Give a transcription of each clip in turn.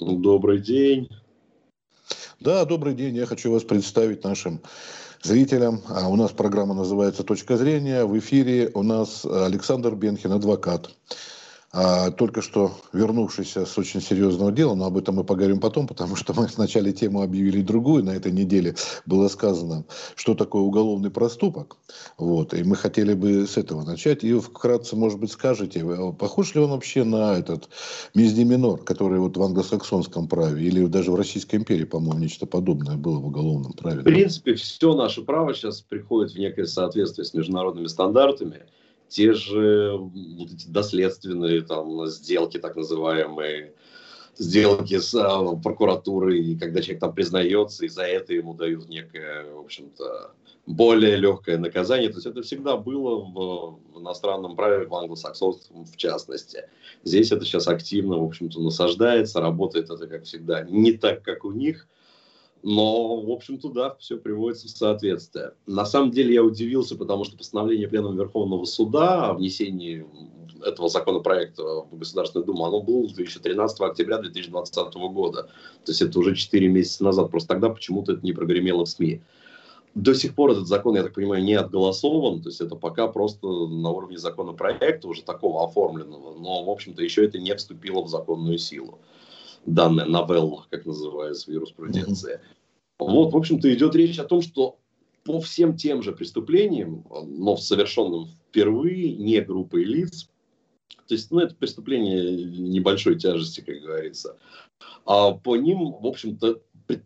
Добрый день. Да, добрый день. Я хочу вас представить нашим зрителям. А у нас программа называется «Точка зрения». В эфире у нас Александр Бенхин, адвокат только что вернувшийся с очень серьезного дела, но об этом мы поговорим потом, потому что мы сначала тему объявили другую, на этой неделе было сказано, что такое уголовный проступок, вот, и мы хотели бы с этого начать, и вкратце, может быть, скажете, похож ли он вообще на этот миздиминор, который вот в англосаксонском праве, или даже в Российской империи, по-моему, нечто подобное было в уголовном праве? В принципе, все наше право сейчас приходит в некое соответствие с международными стандартами, те же вот эти доследственные там сделки, так называемые, сделки с а, прокуратурой, когда человек там признается, и за это ему дают некое, в общем-то, более легкое наказание. То есть это всегда было в, в иностранном праве, в англосаксонском в частности. Здесь это сейчас активно, в общем-то, насаждается, работает это, как всегда, не так, как у них – но, в общем-то, да, все приводится в соответствие. На самом деле я удивился, потому что постановление Пленума Верховного Суда о внесении этого законопроекта в Государственную Думу, оно было еще 13 октября 2020 года. То есть это уже 4 месяца назад. Просто тогда почему-то это не прогремело в СМИ. До сих пор этот закон, я так понимаю, не отголосован, то есть это пока просто на уровне законопроекта уже такого оформленного, но, в общем-то, еще это не вступило в законную силу данная новелла, как называется в юриспруденции. Mm-hmm. Вот, в общем-то, идет речь о том, что по всем тем же преступлениям, но совершенным впервые, не группой лиц, то есть, ну, это преступление небольшой тяжести, как говорится, а по ним, в общем-то,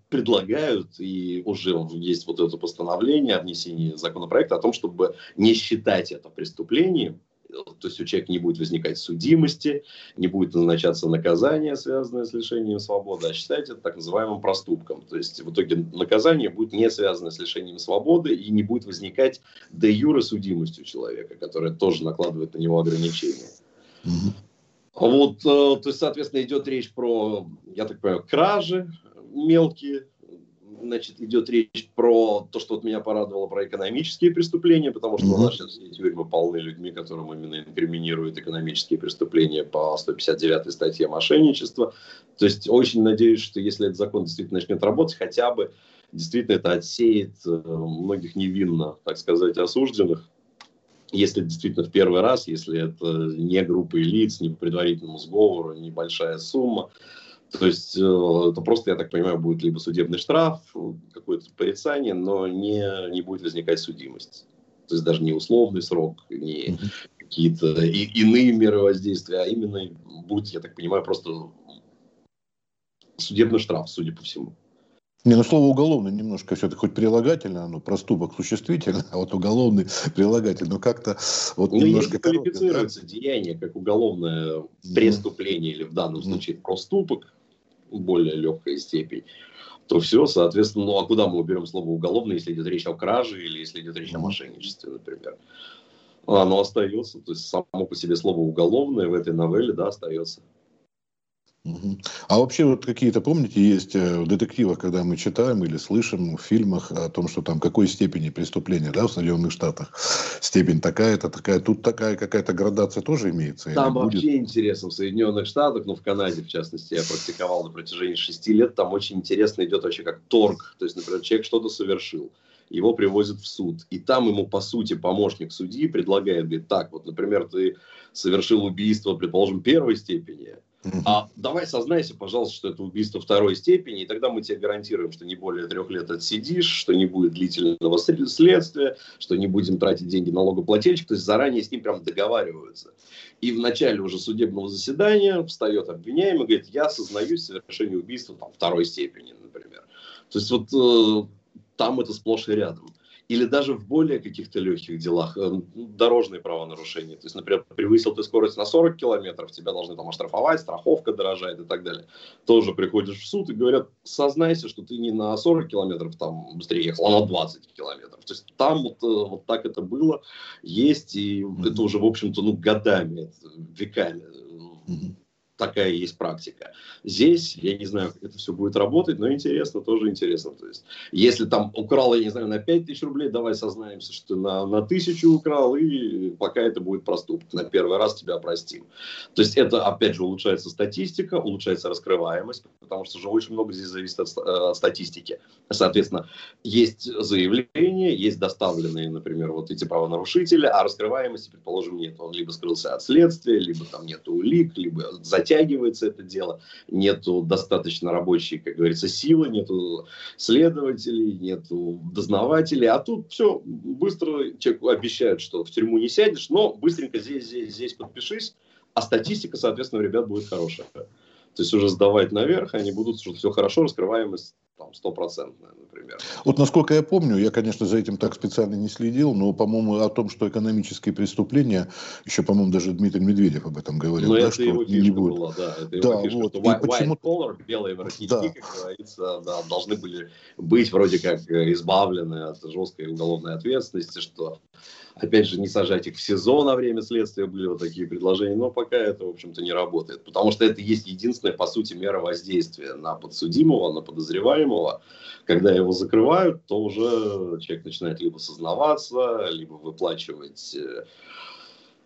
предлагают, и уже есть вот это постановление о внесении законопроекта о том, чтобы не считать это преступлением, то есть у человека не будет возникать судимости, не будет назначаться наказание, связанное с лишением свободы, а считать это так называемым проступком. То есть в итоге наказание будет не связано с лишением свободы и не будет возникать де юре судимость у человека, которая тоже накладывает на него ограничения. Вот, э, то есть, соответственно, идет речь про, я так понимаю, кражи мелкие, значит, идет речь про то, что вот меня порадовало, про экономические преступления, потому что mm-hmm. у нас сейчас все тюрьмы полны людьми, которым именно инкриминируют экономические преступления по 159 статье мошенничества. То есть очень надеюсь, что если этот закон действительно начнет работать, хотя бы действительно это отсеет э, многих невинно, так сказать, осужденных, если действительно в первый раз, если это не группа лиц, не по предварительному сговору, небольшая сумма, то есть э, это просто, я так понимаю, будет либо судебный штраф, какое-то порицание, но не, не будет возникать судимость. То есть даже не условный срок, не mm-hmm. какие-то и, иные меры воздействия, а именно будет, я так понимаю, просто судебный штраф, судя по всему. Не, ну слово уголовный немножко все-таки хоть прилагательно, оно проступок существительно, а вот уголовный прилагательно, но как-то вот ну, немножко... Если квалифицируется да? деяние как уголовное преступление mm. или в данном случае проступок, более легкая степень, то все, соответственно, ну а куда мы уберем слово уголовное, если идет речь о краже или если идет речь о мошенничестве, например? Оно остается, то есть само по себе слово уголовное в этой новелле, да, остается. А вообще вот какие-то, помните, есть э, в детективах, когда мы читаем или слышим в фильмах о том, что там какой степени преступления, да, в Соединенных Штатах, степень такая-то, такая, тут такая какая-то градация тоже имеется? Там вообще будет? интересно в Соединенных Штатах, ну в Канаде в частности, я практиковал на протяжении шести лет, там очень интересно идет вообще как торг, то есть, например, человек что-то совершил, его привозят в суд, и там ему, по сути, помощник судьи предлагает, говорит, так, вот, например, ты совершил убийство, предположим, первой степени, а давай сознайся, пожалуйста, что это убийство второй степени, и тогда мы тебе гарантируем, что не более трех лет отсидишь, что не будет длительного следствия, что не будем тратить деньги налогоплательщик. То есть заранее с ним прям договариваются. И в начале уже судебного заседания встает обвиняемый и говорит, я сознаюсь в совершении убийства там, второй степени, например. То есть вот э, там это сплошь и рядом или даже в более каких-то легких делах, э, дорожные правонарушения. То есть, например, превысил ты скорость на 40 километров, тебя должны там оштрафовать, страховка дорожает и так далее. Тоже приходишь в суд и говорят, сознайся, что ты не на 40 километров там быстрее ехал, а на 20 километров. То есть там вот, э, вот так это было, есть, и mm-hmm. это уже, в общем-то, ну, годами, веками. Mm-hmm. Такая есть практика. Здесь, я не знаю, как это все будет работать, но интересно, тоже интересно. То есть, если там украл, я не знаю, на 5 тысяч рублей, давай сознаемся, что на, на тысячу украл, и пока это будет проступок. На первый раз тебя простим. То есть, это, опять же, улучшается статистика, улучшается раскрываемость, потому что же очень много здесь зависит от, от э, статистики. Соответственно, есть заявления, есть доставленные, например, вот эти правонарушители, а раскрываемости, предположим, нет. Он либо скрылся от следствия, либо там нет улик, либо за затягивается это дело, нету достаточно рабочей, как говорится, силы, нету следователей, нету дознавателей, а тут все быстро человеку обещают, что в тюрьму не сядешь, но быстренько здесь, здесь, здесь подпишись, а статистика, соответственно, у ребят будет хорошая. То есть уже сдавать наверх, они будут, что все хорошо, раскрываемость там, стопроцентная, например. Вот насколько я помню, я, конечно, за этим так специально не следил, но, по-моему, о том, что экономические преступления, еще, по-моему, даже Дмитрий Медведев об этом говорил. Но да, это что его фишка не будет. была, да. Это да, фишка, вот. Что white, почему... white collar, белые воротнички, да. как говорится, да, должны были быть вроде как избавлены от жесткой уголовной ответственности, что опять же, не сажать их в СИЗО на время следствия, были вот такие предложения, но пока это, в общем-то, не работает, потому что это есть единственная, по сути, мера воздействия на подсудимого, на подозреваемого. Когда его закрывают, то уже человек начинает либо сознаваться, либо выплачивать э,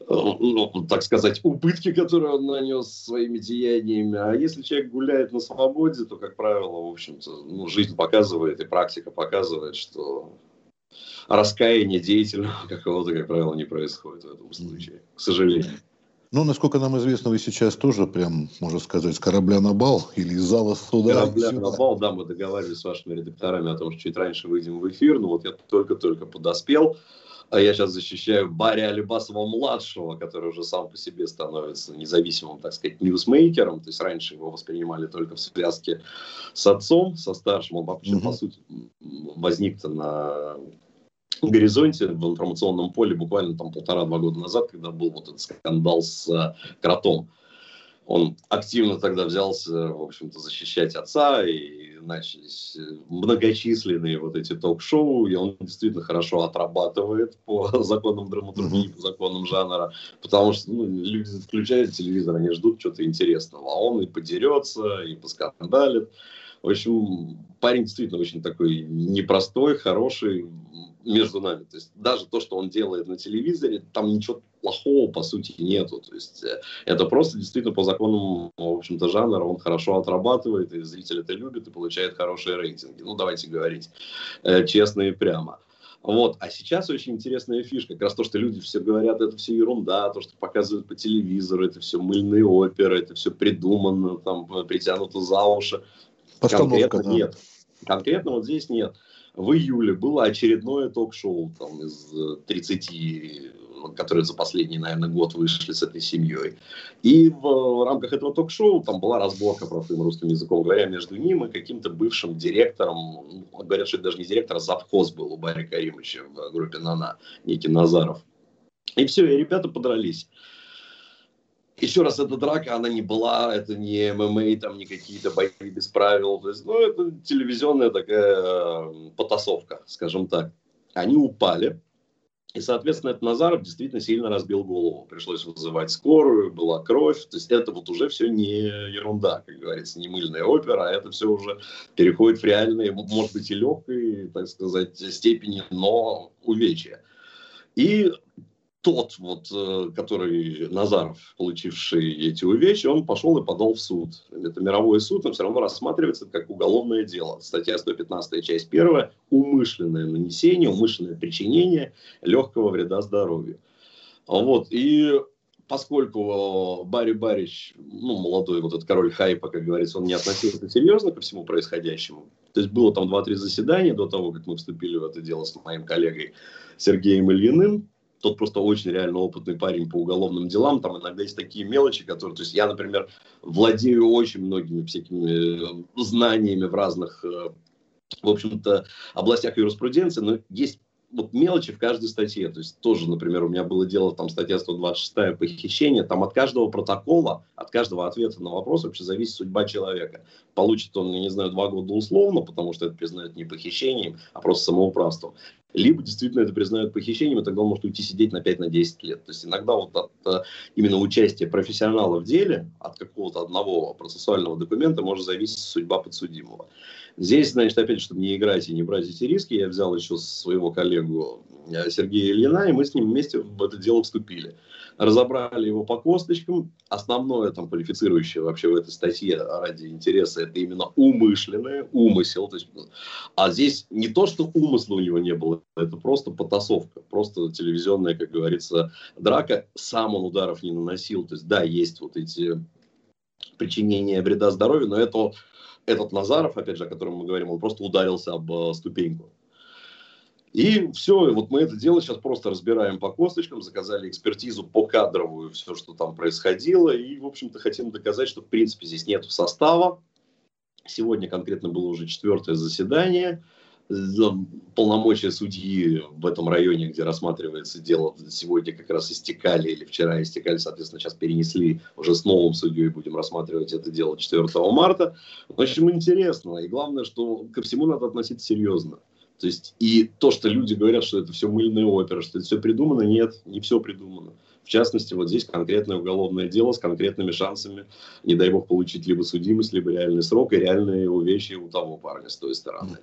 ну, так сказать, убытки, которые он нанес своими деяниями. А если человек гуляет на свободе, то, как правило, в общем-то, ну, жизнь показывает и практика показывает, что раскаяния деятельного какого-то, как правило, не происходит в этом случае, к сожалению. Ну, насколько нам известно, вы сейчас тоже прям, можно сказать, с корабля на бал или из зала суда. Корабля на бал, да, мы договаривались с вашими редакторами о том, что чуть раньше выйдем в эфир, но вот я только-только подоспел, а я сейчас защищаю Барри Алибасова-младшего, который уже сам по себе становится независимым, так сказать, ньюсмейкером, то есть раньше его воспринимали только в связке с отцом, со старшим, он вообще, mm-hmm. по сути, возник-то на горизонте в информационном поле буквально там полтора-два года назад, когда был вот этот скандал с э, кротом. Он активно тогда взялся, в общем-то, защищать отца, и начались э, многочисленные вот эти ток-шоу, и он действительно хорошо отрабатывает по законам драматургии, по законам жанра, потому что ну, люди включают телевизор, они ждут чего-то интересного, а он и подерется, и поскандалит. В общем, парень действительно очень такой непростой, хороший, между нами. То есть даже то, что он делает на телевизоре, там ничего плохого по сути нету. То есть э, это просто действительно по законам, в общем-то, жанра он хорошо отрабатывает, и зритель это любит и получает хорошие рейтинги. Ну, давайте говорить э, честно и прямо. Вот. А сейчас очень интересная фишка. Как раз то, что люди все говорят, это все ерунда, то, что показывают по телевизору, это все мыльные оперы, это все придумано, там, притянуто за уши. Постановка, Конкретно да. нет. Конкретно вот здесь нет в июле было очередное ток-шоу там, из 30, э, которые за последний, наверное, год вышли с этой семьей. И в рамках этого ток-шоу там была разборка, простым русским языком говоря, между ним и каким-то бывшим директором. Ну, говорят, что это даже не директор, а завхоз был у Барри Каримовича в группе «Нана», некий Назаров. И все, и ребята подрались еще раз, эта драка, она не была, это не ММА, там не какие-то бои без правил. То есть, ну, это телевизионная такая э, потасовка, скажем так. Они упали, и, соответственно, этот Назаров действительно сильно разбил голову. Пришлось вызывать скорую, была кровь. То есть это вот уже все не ерунда, как говорится, не мыльная опера, а это все уже переходит в реальные, может быть, и легкой, так сказать, степени, но увечья. И тот, вот, э, который Назаров, получивший эти увечья, он пошел и подал в суд. Это мировой суд, но все равно рассматривается как уголовное дело. Статья 115, часть 1, умышленное нанесение, умышленное причинение легкого вреда здоровью. Вот, и поскольку Барри Барич, ну, молодой вот этот король хайпа, как говорится, он не относился серьезно ко всему происходящему, то есть было там 2-3 заседания до того, как мы вступили в это дело с моим коллегой Сергеем Ильиным, тот просто очень реально опытный парень по уголовным делам. Там иногда есть такие мелочи, которые... То есть я, например, владею очень многими всякими э, знаниями в разных, э, в общем-то, областях юриспруденции, но есть вот мелочи в каждой статье. То есть тоже, например, у меня было дело, там статья 126 похищение, там от каждого протокола, от каждого ответа на вопрос вообще зависит судьба человека. Получит он, я не знаю, два года условно, потому что это признают не похищением, а просто самоуправством. Либо действительно это признают похищением, и тогда он может уйти сидеть на 5-10 на лет. То есть иногда вот от э, именно участия профессионала в деле, от какого-то одного процессуального документа может зависеть судьба подсудимого. Здесь, значит, опять, чтобы не играть и не брать эти риски, я взял еще своего коллегу э, Сергея Ильина, и мы с ним вместе в это дело вступили разобрали его по косточкам. Основное там квалифицирующее вообще в этой статье ради интереса это именно умышленное, умысел. То есть, а здесь не то, что умысла у него не было, это просто потасовка, просто телевизионная, как говорится, драка. Сам он ударов не наносил. То есть, да, есть вот эти причинения вреда здоровью, но это этот Назаров, опять же, о котором мы говорим, он просто ударился об э, ступеньку. И все, вот мы это дело сейчас просто разбираем по косточкам, заказали экспертизу по кадровую, все, что там происходило, и, в общем-то, хотим доказать, что, в принципе, здесь нет состава. Сегодня конкретно было уже четвертое заседание. Полномочия судьи в этом районе, где рассматривается дело, сегодня как раз истекали, или вчера истекали, соответственно, сейчас перенесли уже с новым судьей, будем рассматривать это дело 4 марта. В общем, интересно. И главное, что ко всему надо относиться серьезно. То есть, и то, что люди говорят, что это все мыльная опера, что это все придумано, нет, не все придумано. В частности, вот здесь конкретное уголовное дело с конкретными шансами, не дай бог, получить либо судимость, либо реальный срок и реальные увечья у того парня с той стороны.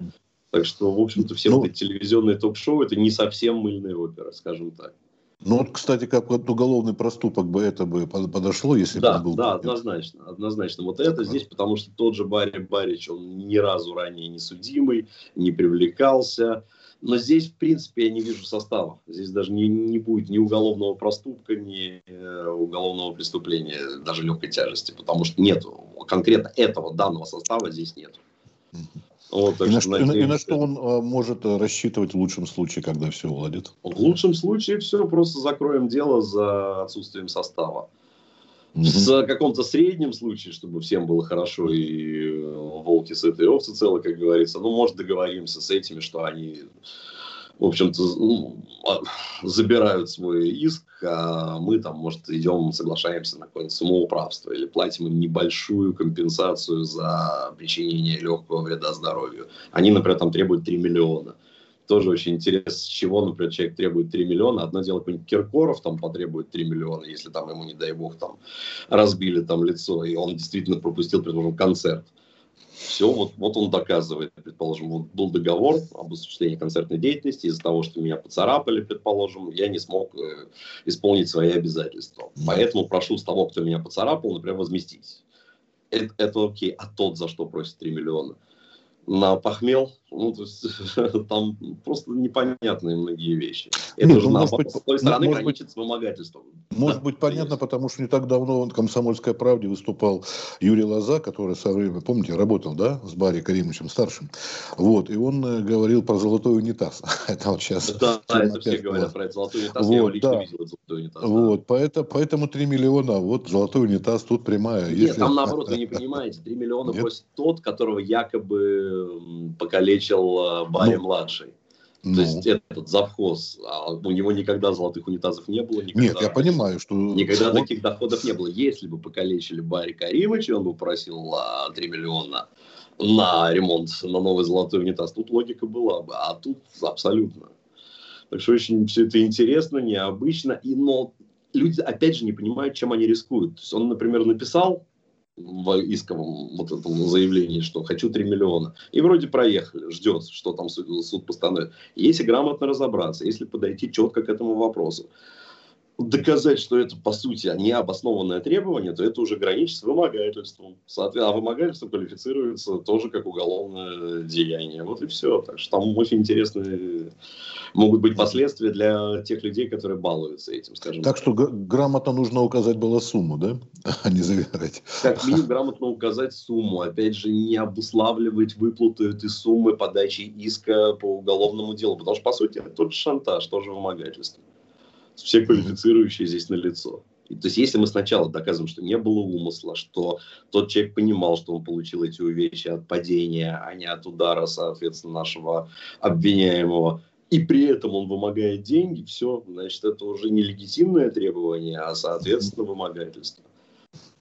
Так что, в общем-то, все ну, телевизионные ток-шоу это не совсем мыльная опера, скажем так. Ну вот, кстати, как вот уголовный проступок бы это бы подошло, если да, бы был. Да, однозначно, однозначно. Вот это здесь, потому что тот же Барри Барич, он ни разу ранее не судимый, не привлекался. Но здесь, в принципе, я не вижу состава. Здесь даже не, не будет ни уголовного проступка, ни э, уголовного преступления, даже легкой тяжести, потому что нет конкретно этого данного состава здесь нет. Вот, и, на что, надеюсь, и на что он а, может э, рассчитывать в лучшем случае, когда все уладит? В лучшем случае все, просто закроем дело за отсутствием состава. Mm-hmm. В каком-то среднем случае, чтобы всем было хорошо и э, волки сытые, овцы целы, как говорится, ну, может, договоримся с этими, что они в общем-то, ну, а, забирают свой иск, а мы там, может, идем, соглашаемся на какое-нибудь самоуправство или платим им небольшую компенсацию за причинение легкого вреда здоровью. Они, например, там требуют 3 миллиона. Тоже очень интересно, с чего, например, человек требует 3 миллиона. Одно дело, какой-нибудь Киркоров там потребует 3 миллиона, если там ему, не дай бог, там разбили там лицо, и он действительно пропустил, предположим, концерт. Все, вот, вот он доказывает, предположим, вот был договор об осуществлении концертной деятельности, из-за того, что меня поцарапали, предположим, я не смог э, исполнить свои обязательства. Поэтому прошу с того, кто меня поцарапал, например, возместить. Это, это окей, а тот за что просит 3 миллиона? на похмел, ну, то есть, там просто непонятные многие вещи. Это Нет, же ну, наоборот, быть, с той стороны может граничит быть, с вымогательством. Может да, быть понятно, потому что не так давно в «Комсомольской правде» выступал Юрий Лоза, который со временем, помните, работал, да, с Барри Каримовичем старшим. Вот, и он э, говорил про золотой унитаз. это вот сейчас... Да, да это все говорят про золотой унитаз, вот, я его лично да. видел, золотой унитаз. Вот, да. поэтому, поэтому 3 миллиона, вот золотой унитаз, тут прямая. Нет, Если... там наоборот, вы не понимаете, 3 миллиона просит тот, которого якобы покалечил э, Барри ну, младший. Ну. То есть этот завхоз, а у него никогда золотых унитазов не было. Никогда, Нет, я понимаю, что... Никогда он... таких доходов не было. Если бы покалечили Барри Каримовича, он бы просил 3 миллиона на ремонт, на новый золотой унитаз. Тут логика была бы, а тут абсолютно. Так что очень все это интересно, необычно. И, но люди, опять же, не понимают, чем они рискуют. То есть он, например, написал в исковом вот этом заявлении, что хочу 3 миллиона. И вроде проехали, ждет, что там суд, суд постановит. Если грамотно разобраться, если подойти четко к этому вопросу, доказать, что это, по сути, необоснованное требование, то это уже граничит с вымогательством. Соответственно, а вымогательство квалифицируется тоже как уголовное деяние. Вот и все. Так что там очень интересные могут быть последствия для тех людей, которые балуются этим, скажем так. Так что грамотно нужно указать было сумму, да? А не завирать. Как минимум грамотно указать сумму. Опять же, не обуславливать выплату этой суммы подачи иска по уголовному делу. Потому что, по сути, это тот же шантаж, тоже вымогательство все квалифицирующие здесь на лицо. То есть, если мы сначала доказываем, что не было умысла, что тот человек понимал, что он получил эти увечья от падения, а не от удара, соответственно, нашего обвиняемого, и при этом он вымогает деньги, все, значит, это уже не легитимное требование, а, соответственно, вымогательство.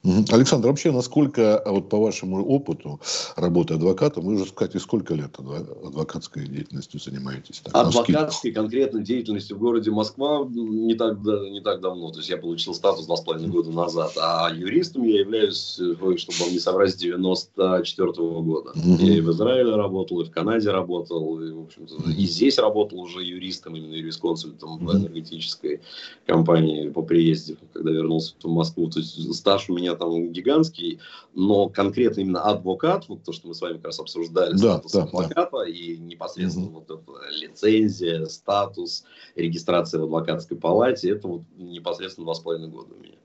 Александр, вообще, насколько, а вот по вашему опыту работы адвоката, вы уже, кстати, сколько лет адвокатской деятельностью занимаетесь? Так, адвокатской конкретной деятельностью в городе Москва не так, не так давно. То есть я получил статус два с половиной года назад. А юристом я являюсь, чтобы вам не соврать, с 94 -го года. Угу. Я и в Израиле работал, и в Канаде работал, и, в общем-то, угу. и здесь работал уже юристом, именно юрисконсультом угу. в энергетической компании по приезде, когда вернулся в Москву. То есть стаж у меня там гигантский, но конкретно именно адвокат, вот то, что мы с вами как раз обсуждали, да, статус да, адвоката да. и непосредственно угу. вот эта лицензия, статус, регистрация в адвокатской палате, это вот непосредственно два с половиной года у меня.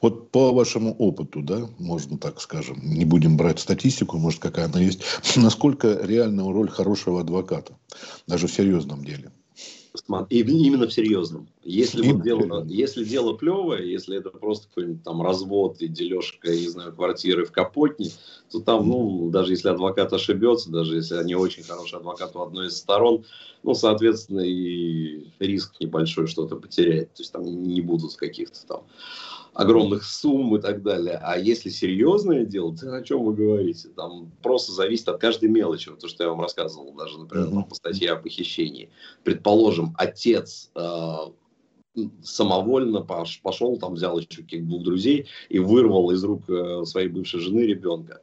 Вот по вашему опыту, да, можно так скажем, не будем брать статистику, может, какая она есть, насколько реальная роль хорошего адвоката, даже в серьезном деле? И именно в серьезном. Если, вот дело, если дело плевое, если это просто какой-нибудь там развод и дележка, не знаю, квартиры в Капотне, то там, ну, даже если адвокат ошибется, даже если они очень хороший адвокат у одной из сторон, ну, соответственно, и риск небольшой что-то потерять. То есть там не будут каких-то там огромных сумм и так далее. А если серьезное дело, то о чем вы говорите? Там просто зависит от каждой мелочи. Вот то, что я вам рассказывал, даже, например, mm-hmm. по статье о похищении. Предположим, отец э, самовольно пошел, там взял еще двух друзей и вырвал из рук э, своей бывшей жены ребенка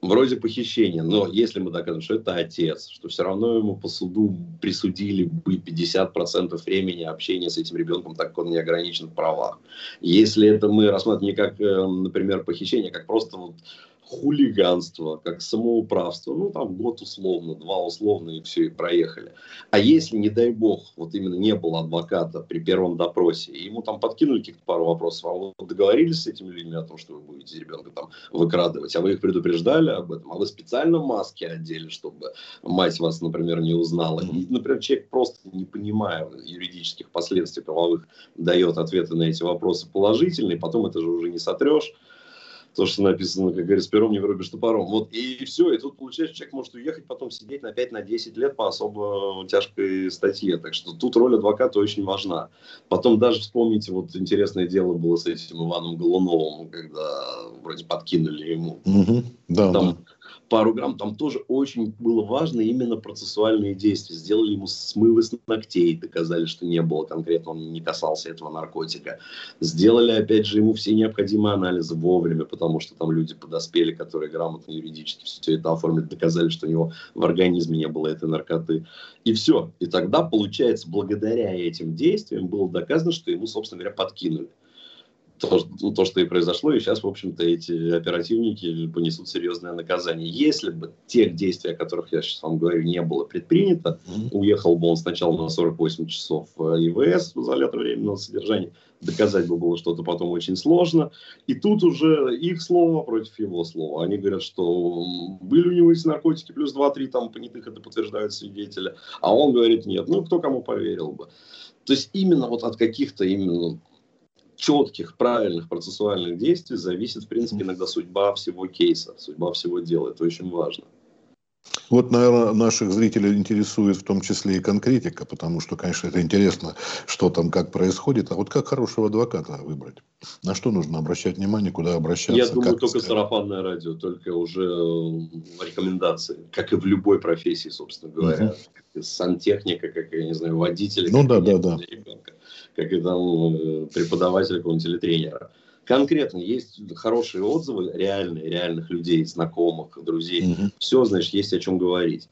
вроде похищения, но если мы докажем, что это отец, что все равно ему по суду присудили бы 50% времени общения с этим ребенком, так как он не ограничен в правах. Если это мы рассматриваем не как, э, например, похищение, а как просто вот хулиганство, как самоуправство, ну там год условно, два условно и все, и проехали. А если, не дай бог, вот именно не было адвоката при первом допросе, и ему там подкинули каких-то пару вопросов, а вы договорились с этими людьми о том, что вы будете ребенка там выкрадывать, а вы их предупреждали об этом, а вы специально маски одели, чтобы мать вас, например, не узнала. И, например, человек просто не понимая юридических последствий правовых, дает ответы на эти вопросы положительные, потом это же уже не сотрешь то, что написано, как говорится, пером не вырубишь топором. Вот и все, и тут получается, человек может уехать, потом сидеть на 5-10 на 10 лет по особо тяжкой статье. Так что тут роль адвоката очень важна. Потом даже вспомните, вот интересное дело было с этим Иваном Голуновым, когда вроде подкинули ему. Угу. Да, там, да пару грамм, там тоже очень было важно именно процессуальные действия. Сделали ему смывы с ногтей, доказали, что не было конкретно, он не касался этого наркотика. Сделали, опять же, ему все необходимые анализы вовремя, потому что там люди подоспели, которые грамотно юридически все это оформили, доказали, что у него в организме не было этой наркоты. И все. И тогда, получается, благодаря этим действиям было доказано, что ему, собственно говоря, подкинули то, то, что и произошло, и сейчас, в общем-то, эти оперативники понесут серьезное наказание. Если бы тех действий, о которых я сейчас вам говорю, не было предпринято, mm-hmm. уехал бы он сначала на 48 часов в ИВС, в изолятор временного содержания, доказать бы было что-то потом очень сложно. И тут уже их слово против его слова. Они говорят, что были у него эти наркотики, плюс 2-3 там понятых это подтверждают свидетели. А он говорит, нет, ну кто кому поверил бы. То есть именно вот от каких-то именно четких, правильных процессуальных действий зависит, в принципе, иногда судьба всего кейса, судьба всего дела. Это очень важно. Вот, наверное, наших зрителей интересует в том числе и конкретика, потому что, конечно, это интересно, что там, как происходит. А вот как хорошего адвоката выбрать? На что нужно обращать внимание, куда обращаться? Я думаю, только искать? сарафанное радио, только уже э, рекомендации, как и в любой профессии, собственно говоря. Угу. Сантехника, как, я не знаю, водитель. Ну да, да, да. Ребенка как и там э, преподавателя какого-нибудь или тренера. Конкретно есть хорошие отзывы реальные, реальных людей, знакомых, друзей. Mm-hmm. Все, значит, есть о чем говорить.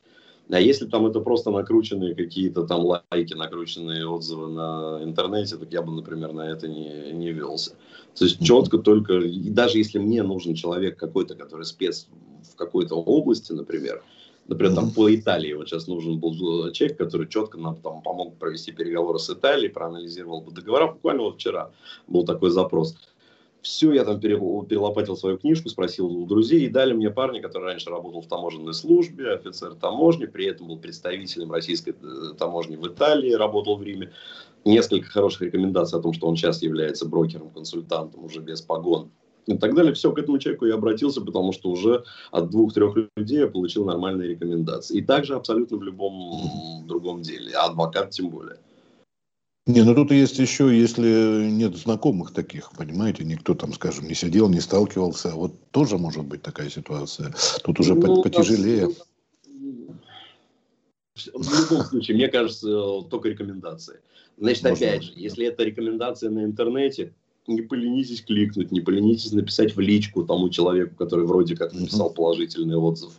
А если там это просто накрученные какие-то там лайки, накрученные отзывы на интернете, так я бы, например, на это не, не велся. То есть четко только, и даже если мне нужен человек какой-то, который спец в какой-то области, например, Например, там по Италии вот сейчас нужен был человек, который четко нам там помог провести переговоры с Италией, проанализировал бы договора. Буквально вот вчера был такой запрос. Все, я там перелопатил свою книжку, спросил у друзей, и дали мне парня, который раньше работал в таможенной службе, офицер таможни, при этом был представителем российской э, таможни в Италии, работал в Риме. Несколько хороших рекомендаций о том, что он сейчас является брокером-консультантом уже без погон и так далее. Все, к этому человеку я обратился, потому что уже от двух-трех людей я получил нормальные рекомендации. И также абсолютно в любом другом деле, а адвокат тем более. Не, ну тут есть еще, если нет знакомых таких, понимаете, никто там, скажем, не сидел, не сталкивался, вот тоже может быть такая ситуация. Тут уже ну, потяжелее. В любом случае, мне кажется, только рекомендации. Значит, Может, опять же, если это рекомендация на интернете, не поленитесь кликнуть, не поленитесь написать в личку тому человеку, который вроде как написал положительный отзыв.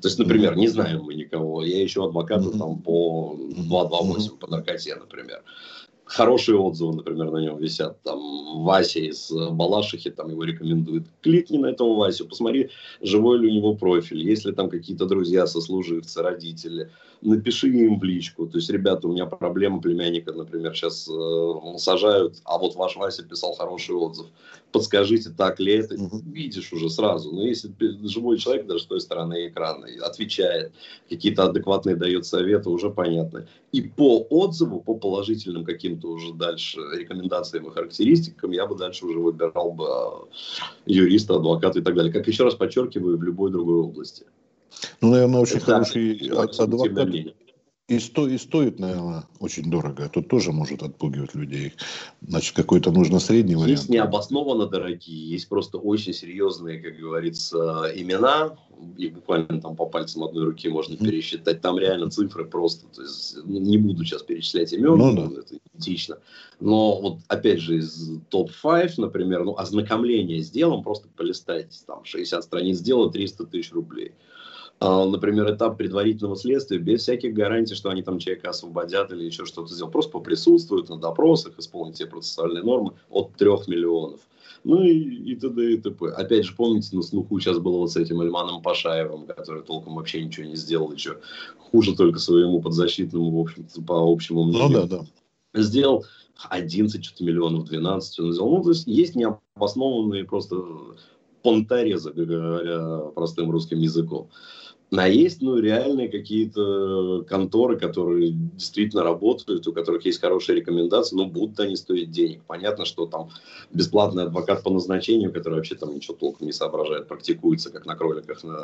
То есть, например, не знаем мы никого, я ищу адвоката там по 228 по наркоте, например хорошие отзывы, например, на нем висят. Там Вася из Балашихи там его рекомендует. Кликни на этого Васю, посмотри, живой ли у него профиль, есть ли там какие-то друзья, сослуживцы, родители. Напиши им в личку. То есть, ребята, у меня проблема племянника, например, сейчас э, сажают, а вот ваш Вася писал хороший отзыв. Подскажите, так ли это? Угу. Видишь уже сразу. Но если живой человек даже с той стороны экрана отвечает, какие-то адекватные дает советы, уже понятно. И по отзыву, по положительным каким-то каким-то уже дальше рекомендациям и характеристикам, я бы дальше уже выбирал бы а, юриста, адвоката и так далее. Как еще раз подчеркиваю, в любой другой области. Ну, наверное, очень Это хороший адвокат. И, сто, и стоит, наверное, очень дорого. Тут тоже может отпугивать людей. Значит, какой-то нужно средний вариант. Есть необоснованно дорогие, есть просто очень серьезные, как говорится, имена. Их буквально там по пальцам одной руки можно mm-hmm. пересчитать. Там реально цифры просто. То есть, ну, не буду сейчас перечислять имен, ну, да. это этично. Но вот опять же из топ-5, например, ну, ознакомление с делом, просто полистайте. Там 60 страниц дела, 300 тысяч рублей. А, например, этап предварительного следствия без всяких гарантий, что они там человека освободят или еще что-то сделают. Просто поприсутствуют на допросах, исполнить все процессуальные нормы от трех миллионов. Ну и, и т.д. и т.п. Опять же, помните, на слуху сейчас было вот с этим Альманом Пашаевым, который толком вообще ничего не сделал еще. Хуже только своему подзащитному, в общем-то, по общему мнению. Ну да, да. Сделал 11 что-то миллионов, 12 он сделал. Ну, то есть есть необоснованные просто понторезы, говоря простым русским языком. А есть, ну, реальные какие-то конторы, которые действительно работают, у которых есть хорошие рекомендации, но будут они стоить денег. Понятно, что там бесплатный адвокат по назначению, который вообще там ничего толком не соображает, практикуется, как на кроликах, на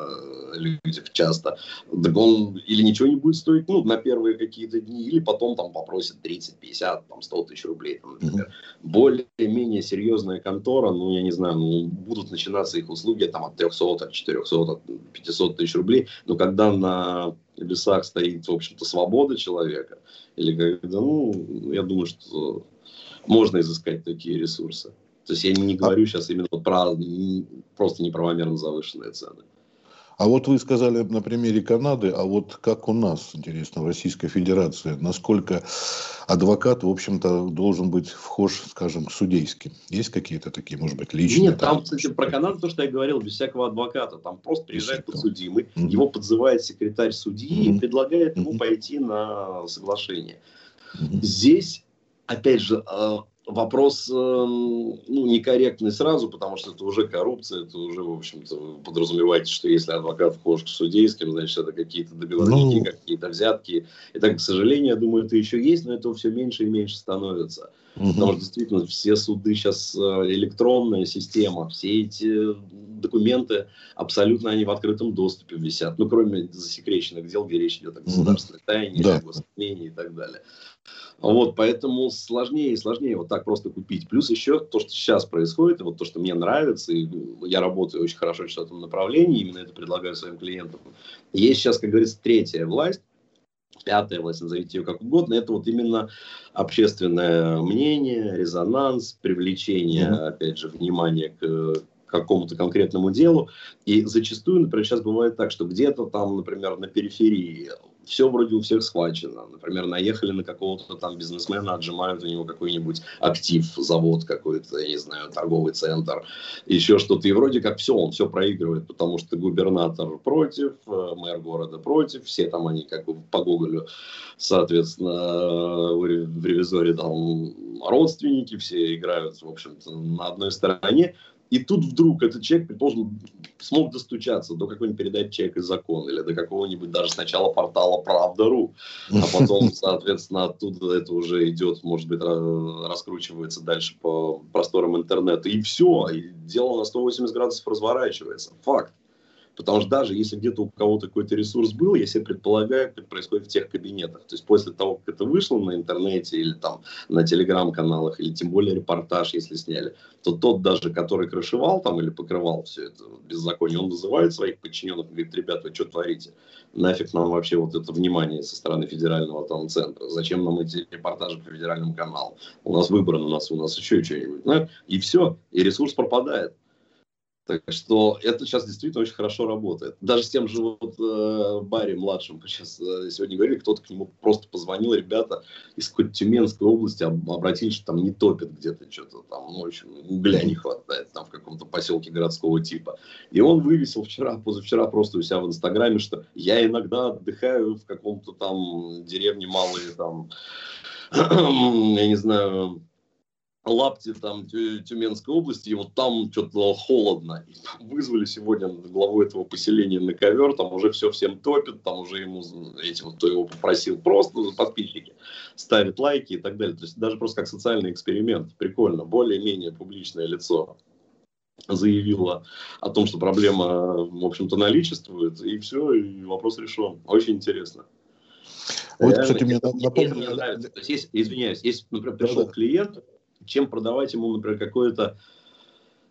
людях часто, так он или ничего не будет стоить, ну, на первые какие-то дни, или потом там попросит 30, 50, там 100 тысяч рублей, там, например. Более-менее серьезная контора, ну, я не знаю, ну, будут начинаться их услуги там от 300, от 400, от 500 тысяч рублей, но когда на весах стоит, в общем-то, свобода человека, или когда, ну, я думаю, что можно изыскать такие ресурсы. То есть я не говорю сейчас именно про просто неправомерно завышенные цены. А вот вы сказали на примере Канады, а вот как у нас, интересно, в Российской Федерации, насколько адвокат, в общем-то, должен быть вхож, скажем, к судейским? Есть какие-то такие, может быть, личные? Нет, там, кстати, про Канаду то, что я говорил, без всякого адвоката. Там просто приезжает подсудимый, mm-hmm. его подзывает секретарь судьи mm-hmm. и предлагает ему mm-hmm. пойти на соглашение. Mm-hmm. Здесь, опять же, а, вопрос эм, ну, некорректный сразу, потому что это уже коррупция, это уже, в общем-то, подразумеваете, что если адвокат вхож к судейским, значит, это какие-то договорники, ну... какие-то взятки. И так, к сожалению, я думаю, это еще есть, но этого все меньше и меньше становится. Угу. Потому что действительно все суды сейчас э, электронная система, все эти документы абсолютно они в открытом доступе висят, ну кроме засекреченных дел, где речь идет о государственной тайне, да. о и так далее. Вот, поэтому сложнее и сложнее вот так просто купить. Плюс еще то, что сейчас происходит, и вот то, что мне нравится, и я работаю очень хорошо в этом направлении, именно это предлагаю своим клиентам. Есть сейчас, как говорится, третья власть, пятая власть, назовите ее как угодно, это вот именно общественное мнение, резонанс, привлечение, mm-hmm. опять же, внимания к какому-то конкретному делу. И зачастую, например, сейчас бывает так, что где-то там, например, на периферии все вроде у всех схвачено. Например, наехали на какого-то там бизнесмена, отжимают у него какой-нибудь актив, завод какой-то, я не знаю, торговый центр, еще что-то. И вроде как все, он все проигрывает, потому что губернатор против, э, мэр города против, все там они как бы по Гоголю, соответственно, в ревизоре там родственники, все играют, в общем-то, на одной стороне. И тут вдруг этот человек, предположим, смог достучаться до какой-нибудь передачи «Человек и закон» или до какого-нибудь даже сначала портала «Правда.ру», а потом, соответственно, оттуда это уже идет, может быть, раскручивается дальше по просторам интернета. И все, и дело на 180 градусов разворачивается. Факт. Потому что даже если где-то у кого-то какой-то ресурс был, я себе предполагаю, как происходит в тех кабинетах. То есть после того, как это вышло на интернете или там на телеграм-каналах, или тем более репортаж, если сняли, то тот даже, который крышевал там или покрывал все это беззаконие, он вызывает своих подчиненных и говорит, ребята, вы что творите? Нафиг нам вообще вот это внимание со стороны федерального там центра? Зачем нам эти репортажи по федеральному каналу? У нас выбрано, у нас, у нас еще что-нибудь. Ну, и все, и ресурс пропадает. Так что это сейчас действительно очень хорошо работает. Даже с тем же вот э, Барри младшим сейчас э, сегодня говорили, кто-то к нему просто позвонил, ребята из какой-то Тюменской области обратились, что там не топит где-то что-то там, ну, в общем, угля не хватает там в каком-то поселке городского типа. И он вывесил вчера, позавчера просто у себя в Инстаграме, что я иногда отдыхаю в каком-то там деревне малые там, я не знаю, лапти там Тюменской области, и вот там что-то холодно. И вызвали сегодня главу этого поселения на ковер, там уже все всем топит, там уже ему, эти вот, кто его попросил, просто подписчики ставят лайки и так далее. То есть даже просто как социальный эксперимент. Прикольно. Более-менее публичное лицо заявила о том, что проблема, в общем-то, наличествует, и все, и вопрос решен. Очень интересно. Вот, Реально, кстати, мне напомнили... Мне нравится. То есть, есть, извиняюсь, если, например, пришел да, клиент, чем продавать ему, например, какое-то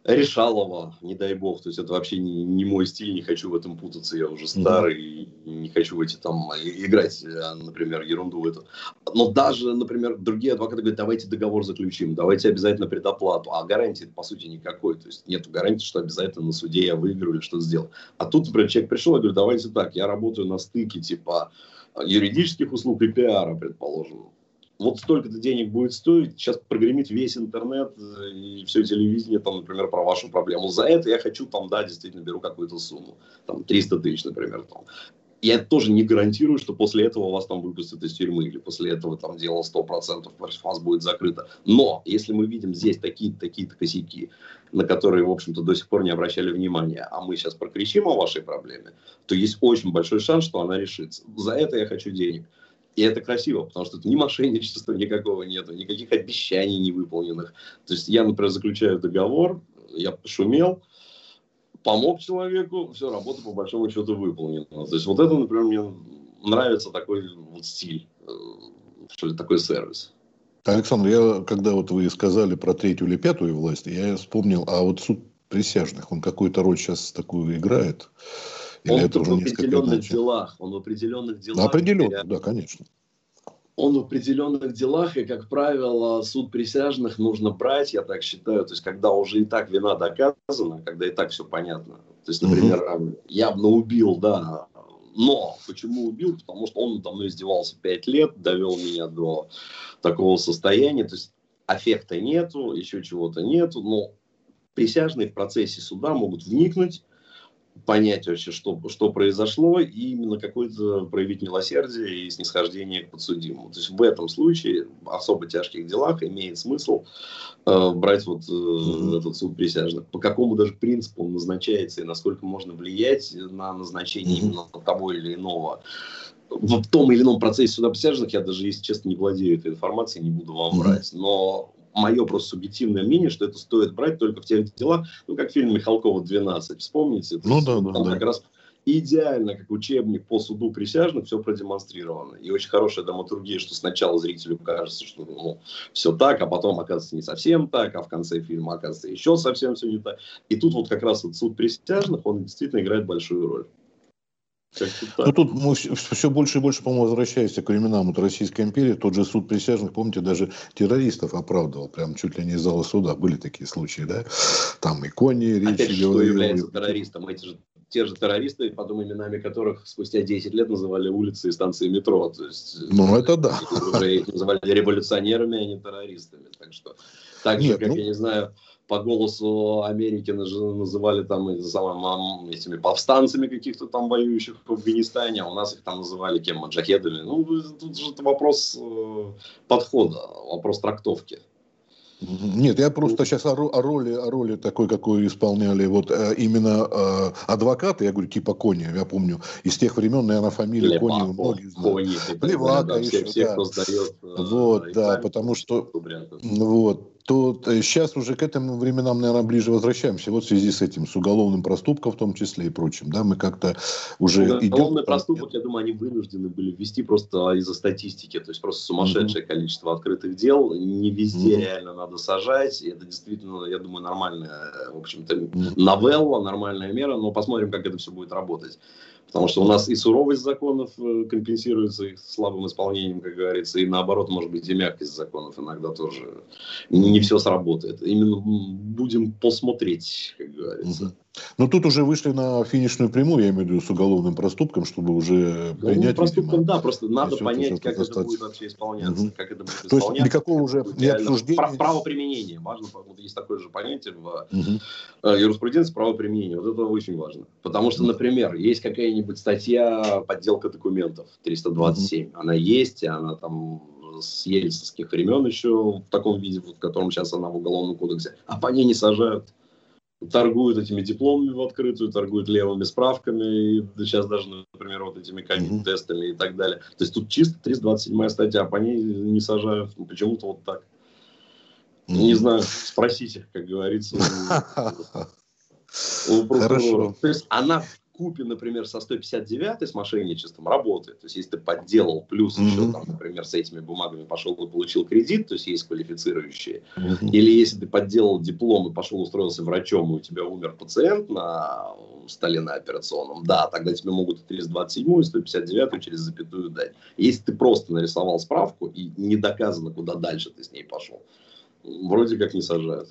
решалово, не дай бог. То есть это вообще не, не мой стиль, не хочу в этом путаться, я уже старый, mm-hmm. не хочу в эти там играть, а, например, ерунду эту. Но даже, например, другие адвокаты говорят, давайте договор заключим, давайте обязательно предоплату. А гарантии, по сути, никакой. То есть нет гарантии, что обязательно на суде я выиграю или что-то сделал. А тут, например, человек пришел и говорит, давайте так, я работаю на стыке типа юридических услуг и пиара, предположим вот столько-то денег будет стоить, сейчас прогремит весь интернет э, и все телевидение, там, например, про вашу проблему. За это я хочу, там, да, действительно беру какую-то сумму, там, 300 тысяч, например, там. Я тоже не гарантирую, что после этого вас там выпустят из тюрьмы, или после этого там дело 100% вас будет закрыто. Но, если мы видим здесь такие-то такие косяки, на которые, в общем-то, до сих пор не обращали внимания, а мы сейчас прокричим о вашей проблеме, то есть очень большой шанс, что она решится. За это я хочу денег. И это красиво, потому что ни мошенничества никакого нету, никаких обещаний не выполненных. То есть я, например, заключаю договор, я пошумел, помог человеку, все, работа по большому счету выполнена. То есть вот это, например, мне нравится такой вот стиль, э, что ли, такой сервис. Александр, я, когда вот вы сказали про третью или пятую власть, я вспомнил, а вот суд присяжных, он какую-то роль сейчас такую играет? Или он это в определенных делах. Он в определенных делах. Определенно, да, конечно. Он в определенных делах, и, как правило, суд присяжных нужно брать, я так считаю, то есть, когда уже и так вина доказана, когда и так все понятно. То есть, например, угу. явно убил, да, но почему убил? Потому что он надо мной издевался пять лет, довел меня до такого состояния, то есть, аффекта нету, еще чего-то нету, но присяжные в процессе суда могут вникнуть, понять вообще, что, что произошло, и именно какое-то проявить милосердие и снисхождение к подсудимому. То есть в этом случае, в особо тяжких делах, имеет смысл э, брать вот э, mm-hmm. этот суд присяжных. По какому даже принципу он назначается и насколько можно влиять на назначение mm-hmm. именно того или иного в том или ином процессе суда присяжных, я даже, если честно, не владею этой информацией, не буду вам брать. Но мое просто субъективное мнение, что это стоит брать только в тех делах, ну, как фильм Михалкова «12», вспомните? Ну, да, да, там да. как раз идеально, как учебник по суду присяжных, все продемонстрировано. И очень хорошая драматургия, что сначала зрителю кажется, что ну, все так, а потом оказывается не совсем так, а в конце фильма оказывается еще совсем все не так. И тут вот как раз вот суд присяжных, он действительно играет большую роль. Ну, тут мы все больше и больше, по-моему, возвращаемся к временам вот Российской империи. Тот же суд присяжных, помните, даже террористов оправдывал, прям чуть ли не из зала суда. Были такие случаи, да? Там и кони, речи Опять же, что является террористом? Эти же те же террористы, по двум именами которых спустя 10 лет называли улицы и станции метро. То есть, ну, это да. Уже их называли революционерами, а не террористами. Так что, так же, Нет, как, ну... я не знаю, по голосу Америки называли там этими повстанцами каких-то там воюющих в Афганистане, а у нас их там называли кем, маджахедами. Ну, тут же вопрос э, подхода, вопрос трактовки. Нет, я просто сейчас о, о роли, о роли такой, какую исполняли вот э, именно э, адвокаты, я говорю, типа Кони, я помню, из тех времен, наверное, фамилия Леваков, Кони многие знают. Кони, Плевака да, еще, все, да. Все, кто сдает, вот, да, потому что, вот, то сейчас уже к этим временам, наверное, ближе возвращаемся. Вот в связи с этим, с уголовным проступком в том числе и прочим. Да, мы как-то уже Уголовный идем... проступок, я думаю, они вынуждены были ввести просто из-за статистики. То есть просто сумасшедшее mm-hmm. количество открытых дел. Не везде mm-hmm. реально надо сажать. И это действительно, я думаю, нормальная, в общем-то, mm-hmm. новелла, нормальная мера. Но посмотрим, как это все будет работать. Потому что у нас и суровость законов э, компенсируется их слабым исполнением, как говорится, и наоборот, может быть, и мягкость законов иногда тоже не все сработает. Именно будем посмотреть, как говорится. Но тут уже вышли на финишную прямую, я имею в виду с уголовным проступком, чтобы уже ну, принять. Проступком, видимо, да, просто надо понять, как это будет вообще исполняться. Угу. Как это будет То есть никакого уже не обсуждения. Право применения. Важно, вот есть такое же понятие в угу. юриспруденции право применения. Вот это очень важно. Потому что, например, есть какая-нибудь статья подделка документов 327. Угу. Она есть, и она там с ельцинских времен еще в таком виде, в котором сейчас она в Уголовном кодексе, а по ней не сажают торгуют этими дипломами в открытую, торгуют левыми справками, и сейчас даже, например, вот этими ковид-тестами и так далее. То есть тут чисто 327 статья, по ней не сажают, ну, почему-то вот так. Не знаю, спросите, как говорится. Хорошо. То есть она купе, например, со 159 с мошенничеством работает. То есть, если ты подделал, плюс mm-hmm. еще, там, например, с этими бумагами пошел и получил кредит, то есть есть квалифицирующие. Mm-hmm. Или если ты подделал диплом и пошел устроился врачом, и у тебя умер пациент на столе на операционном, да, тогда тебе могут и 327 и 159 через запятую дать. Если ты просто нарисовал справку и не доказано, куда дальше ты с ней пошел, вроде как не сажают.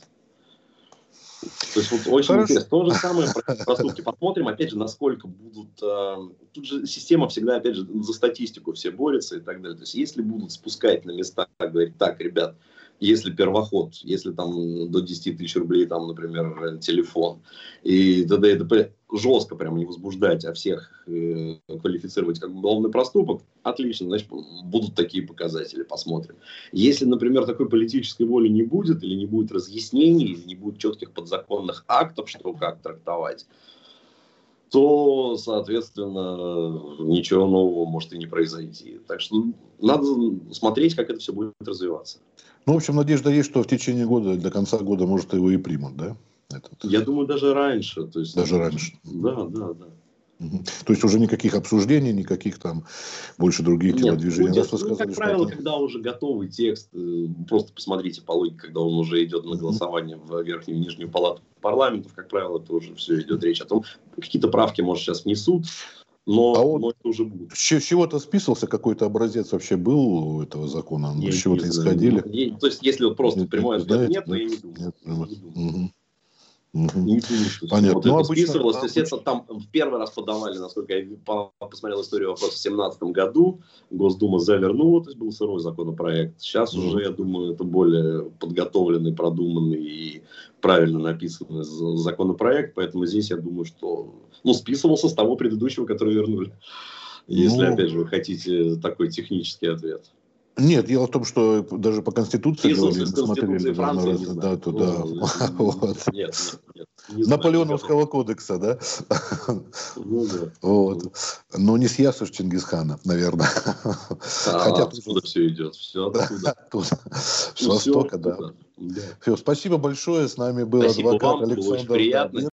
То есть вот очень Хорошо. интересно. То же самое про проступки. Посмотрим, опять же, насколько будут... Э, тут же система всегда, опять же, за статистику все борется и так далее. То есть если будут спускать на места, говорить, так, ребят, если первоход, если там до 10 тысяч рублей, там, например, телефон, и т.д. и т.п. жестко прям не возбуждать, а всех э, квалифицировать как уголовный проступок, отлично, значит, будут такие показатели, посмотрим. Если, например, такой политической воли не будет, или не будет разъяснений, или не будет четких подзаконных актов, что как трактовать, то, соответственно, ничего нового может и не произойти. Так что надо смотреть, как это все будет развиваться. Ну, в общем, надежда есть, что в течение года, до конца года, может, его и примут, да? Этот. Я думаю, даже раньше. То есть, даже раньше. Да, да, да. То есть уже никаких обсуждений, никаких там больше других Нет, телодвижений. Будет, ну, как правило, это... когда уже готовый текст, э, просто посмотрите по логике, когда он уже идет на голосование в верхнюю и нижнюю палату парламентов, как правило, это уже все идет речь о том, какие-то правки, может, сейчас внесут, но, а вот но это уже будет. С чего-то списывался какой-то образец вообще был у этого закона? Нет, с чего-то исходили? Не, то есть, если вот просто нет, прямой ответ нет, то я не думаю. Нет, не думаю. Угу. Угу. Не Понятно. Вот ну, это обычно, списывалось. То есть это там в первый раз подавали, насколько я посмотрел историю вопроса, в 2017 году. Госдума завернула, то есть был сырой законопроект. Сейчас угу. уже, я думаю, это более подготовленный, продуманный и правильно написанный законопроект. Поэтому здесь я думаю, что ну, списывался с того предыдущего, который вернули. Если, ну, опять же, вы хотите такой технический ответ. Нет, дело в том, что даже по Конституции говорили, смотрели Франции, да, да. Ну, вот. Нет, нет, нет. Наполеоновского кодекса, да? Ну, да. Вот. Но не с Ясуш Чингисхана, наверное. А, Хотя откуда все идет? Все оттуда. оттуда. С востока, да. Все, спасибо большое. С нами был адвокат Александр.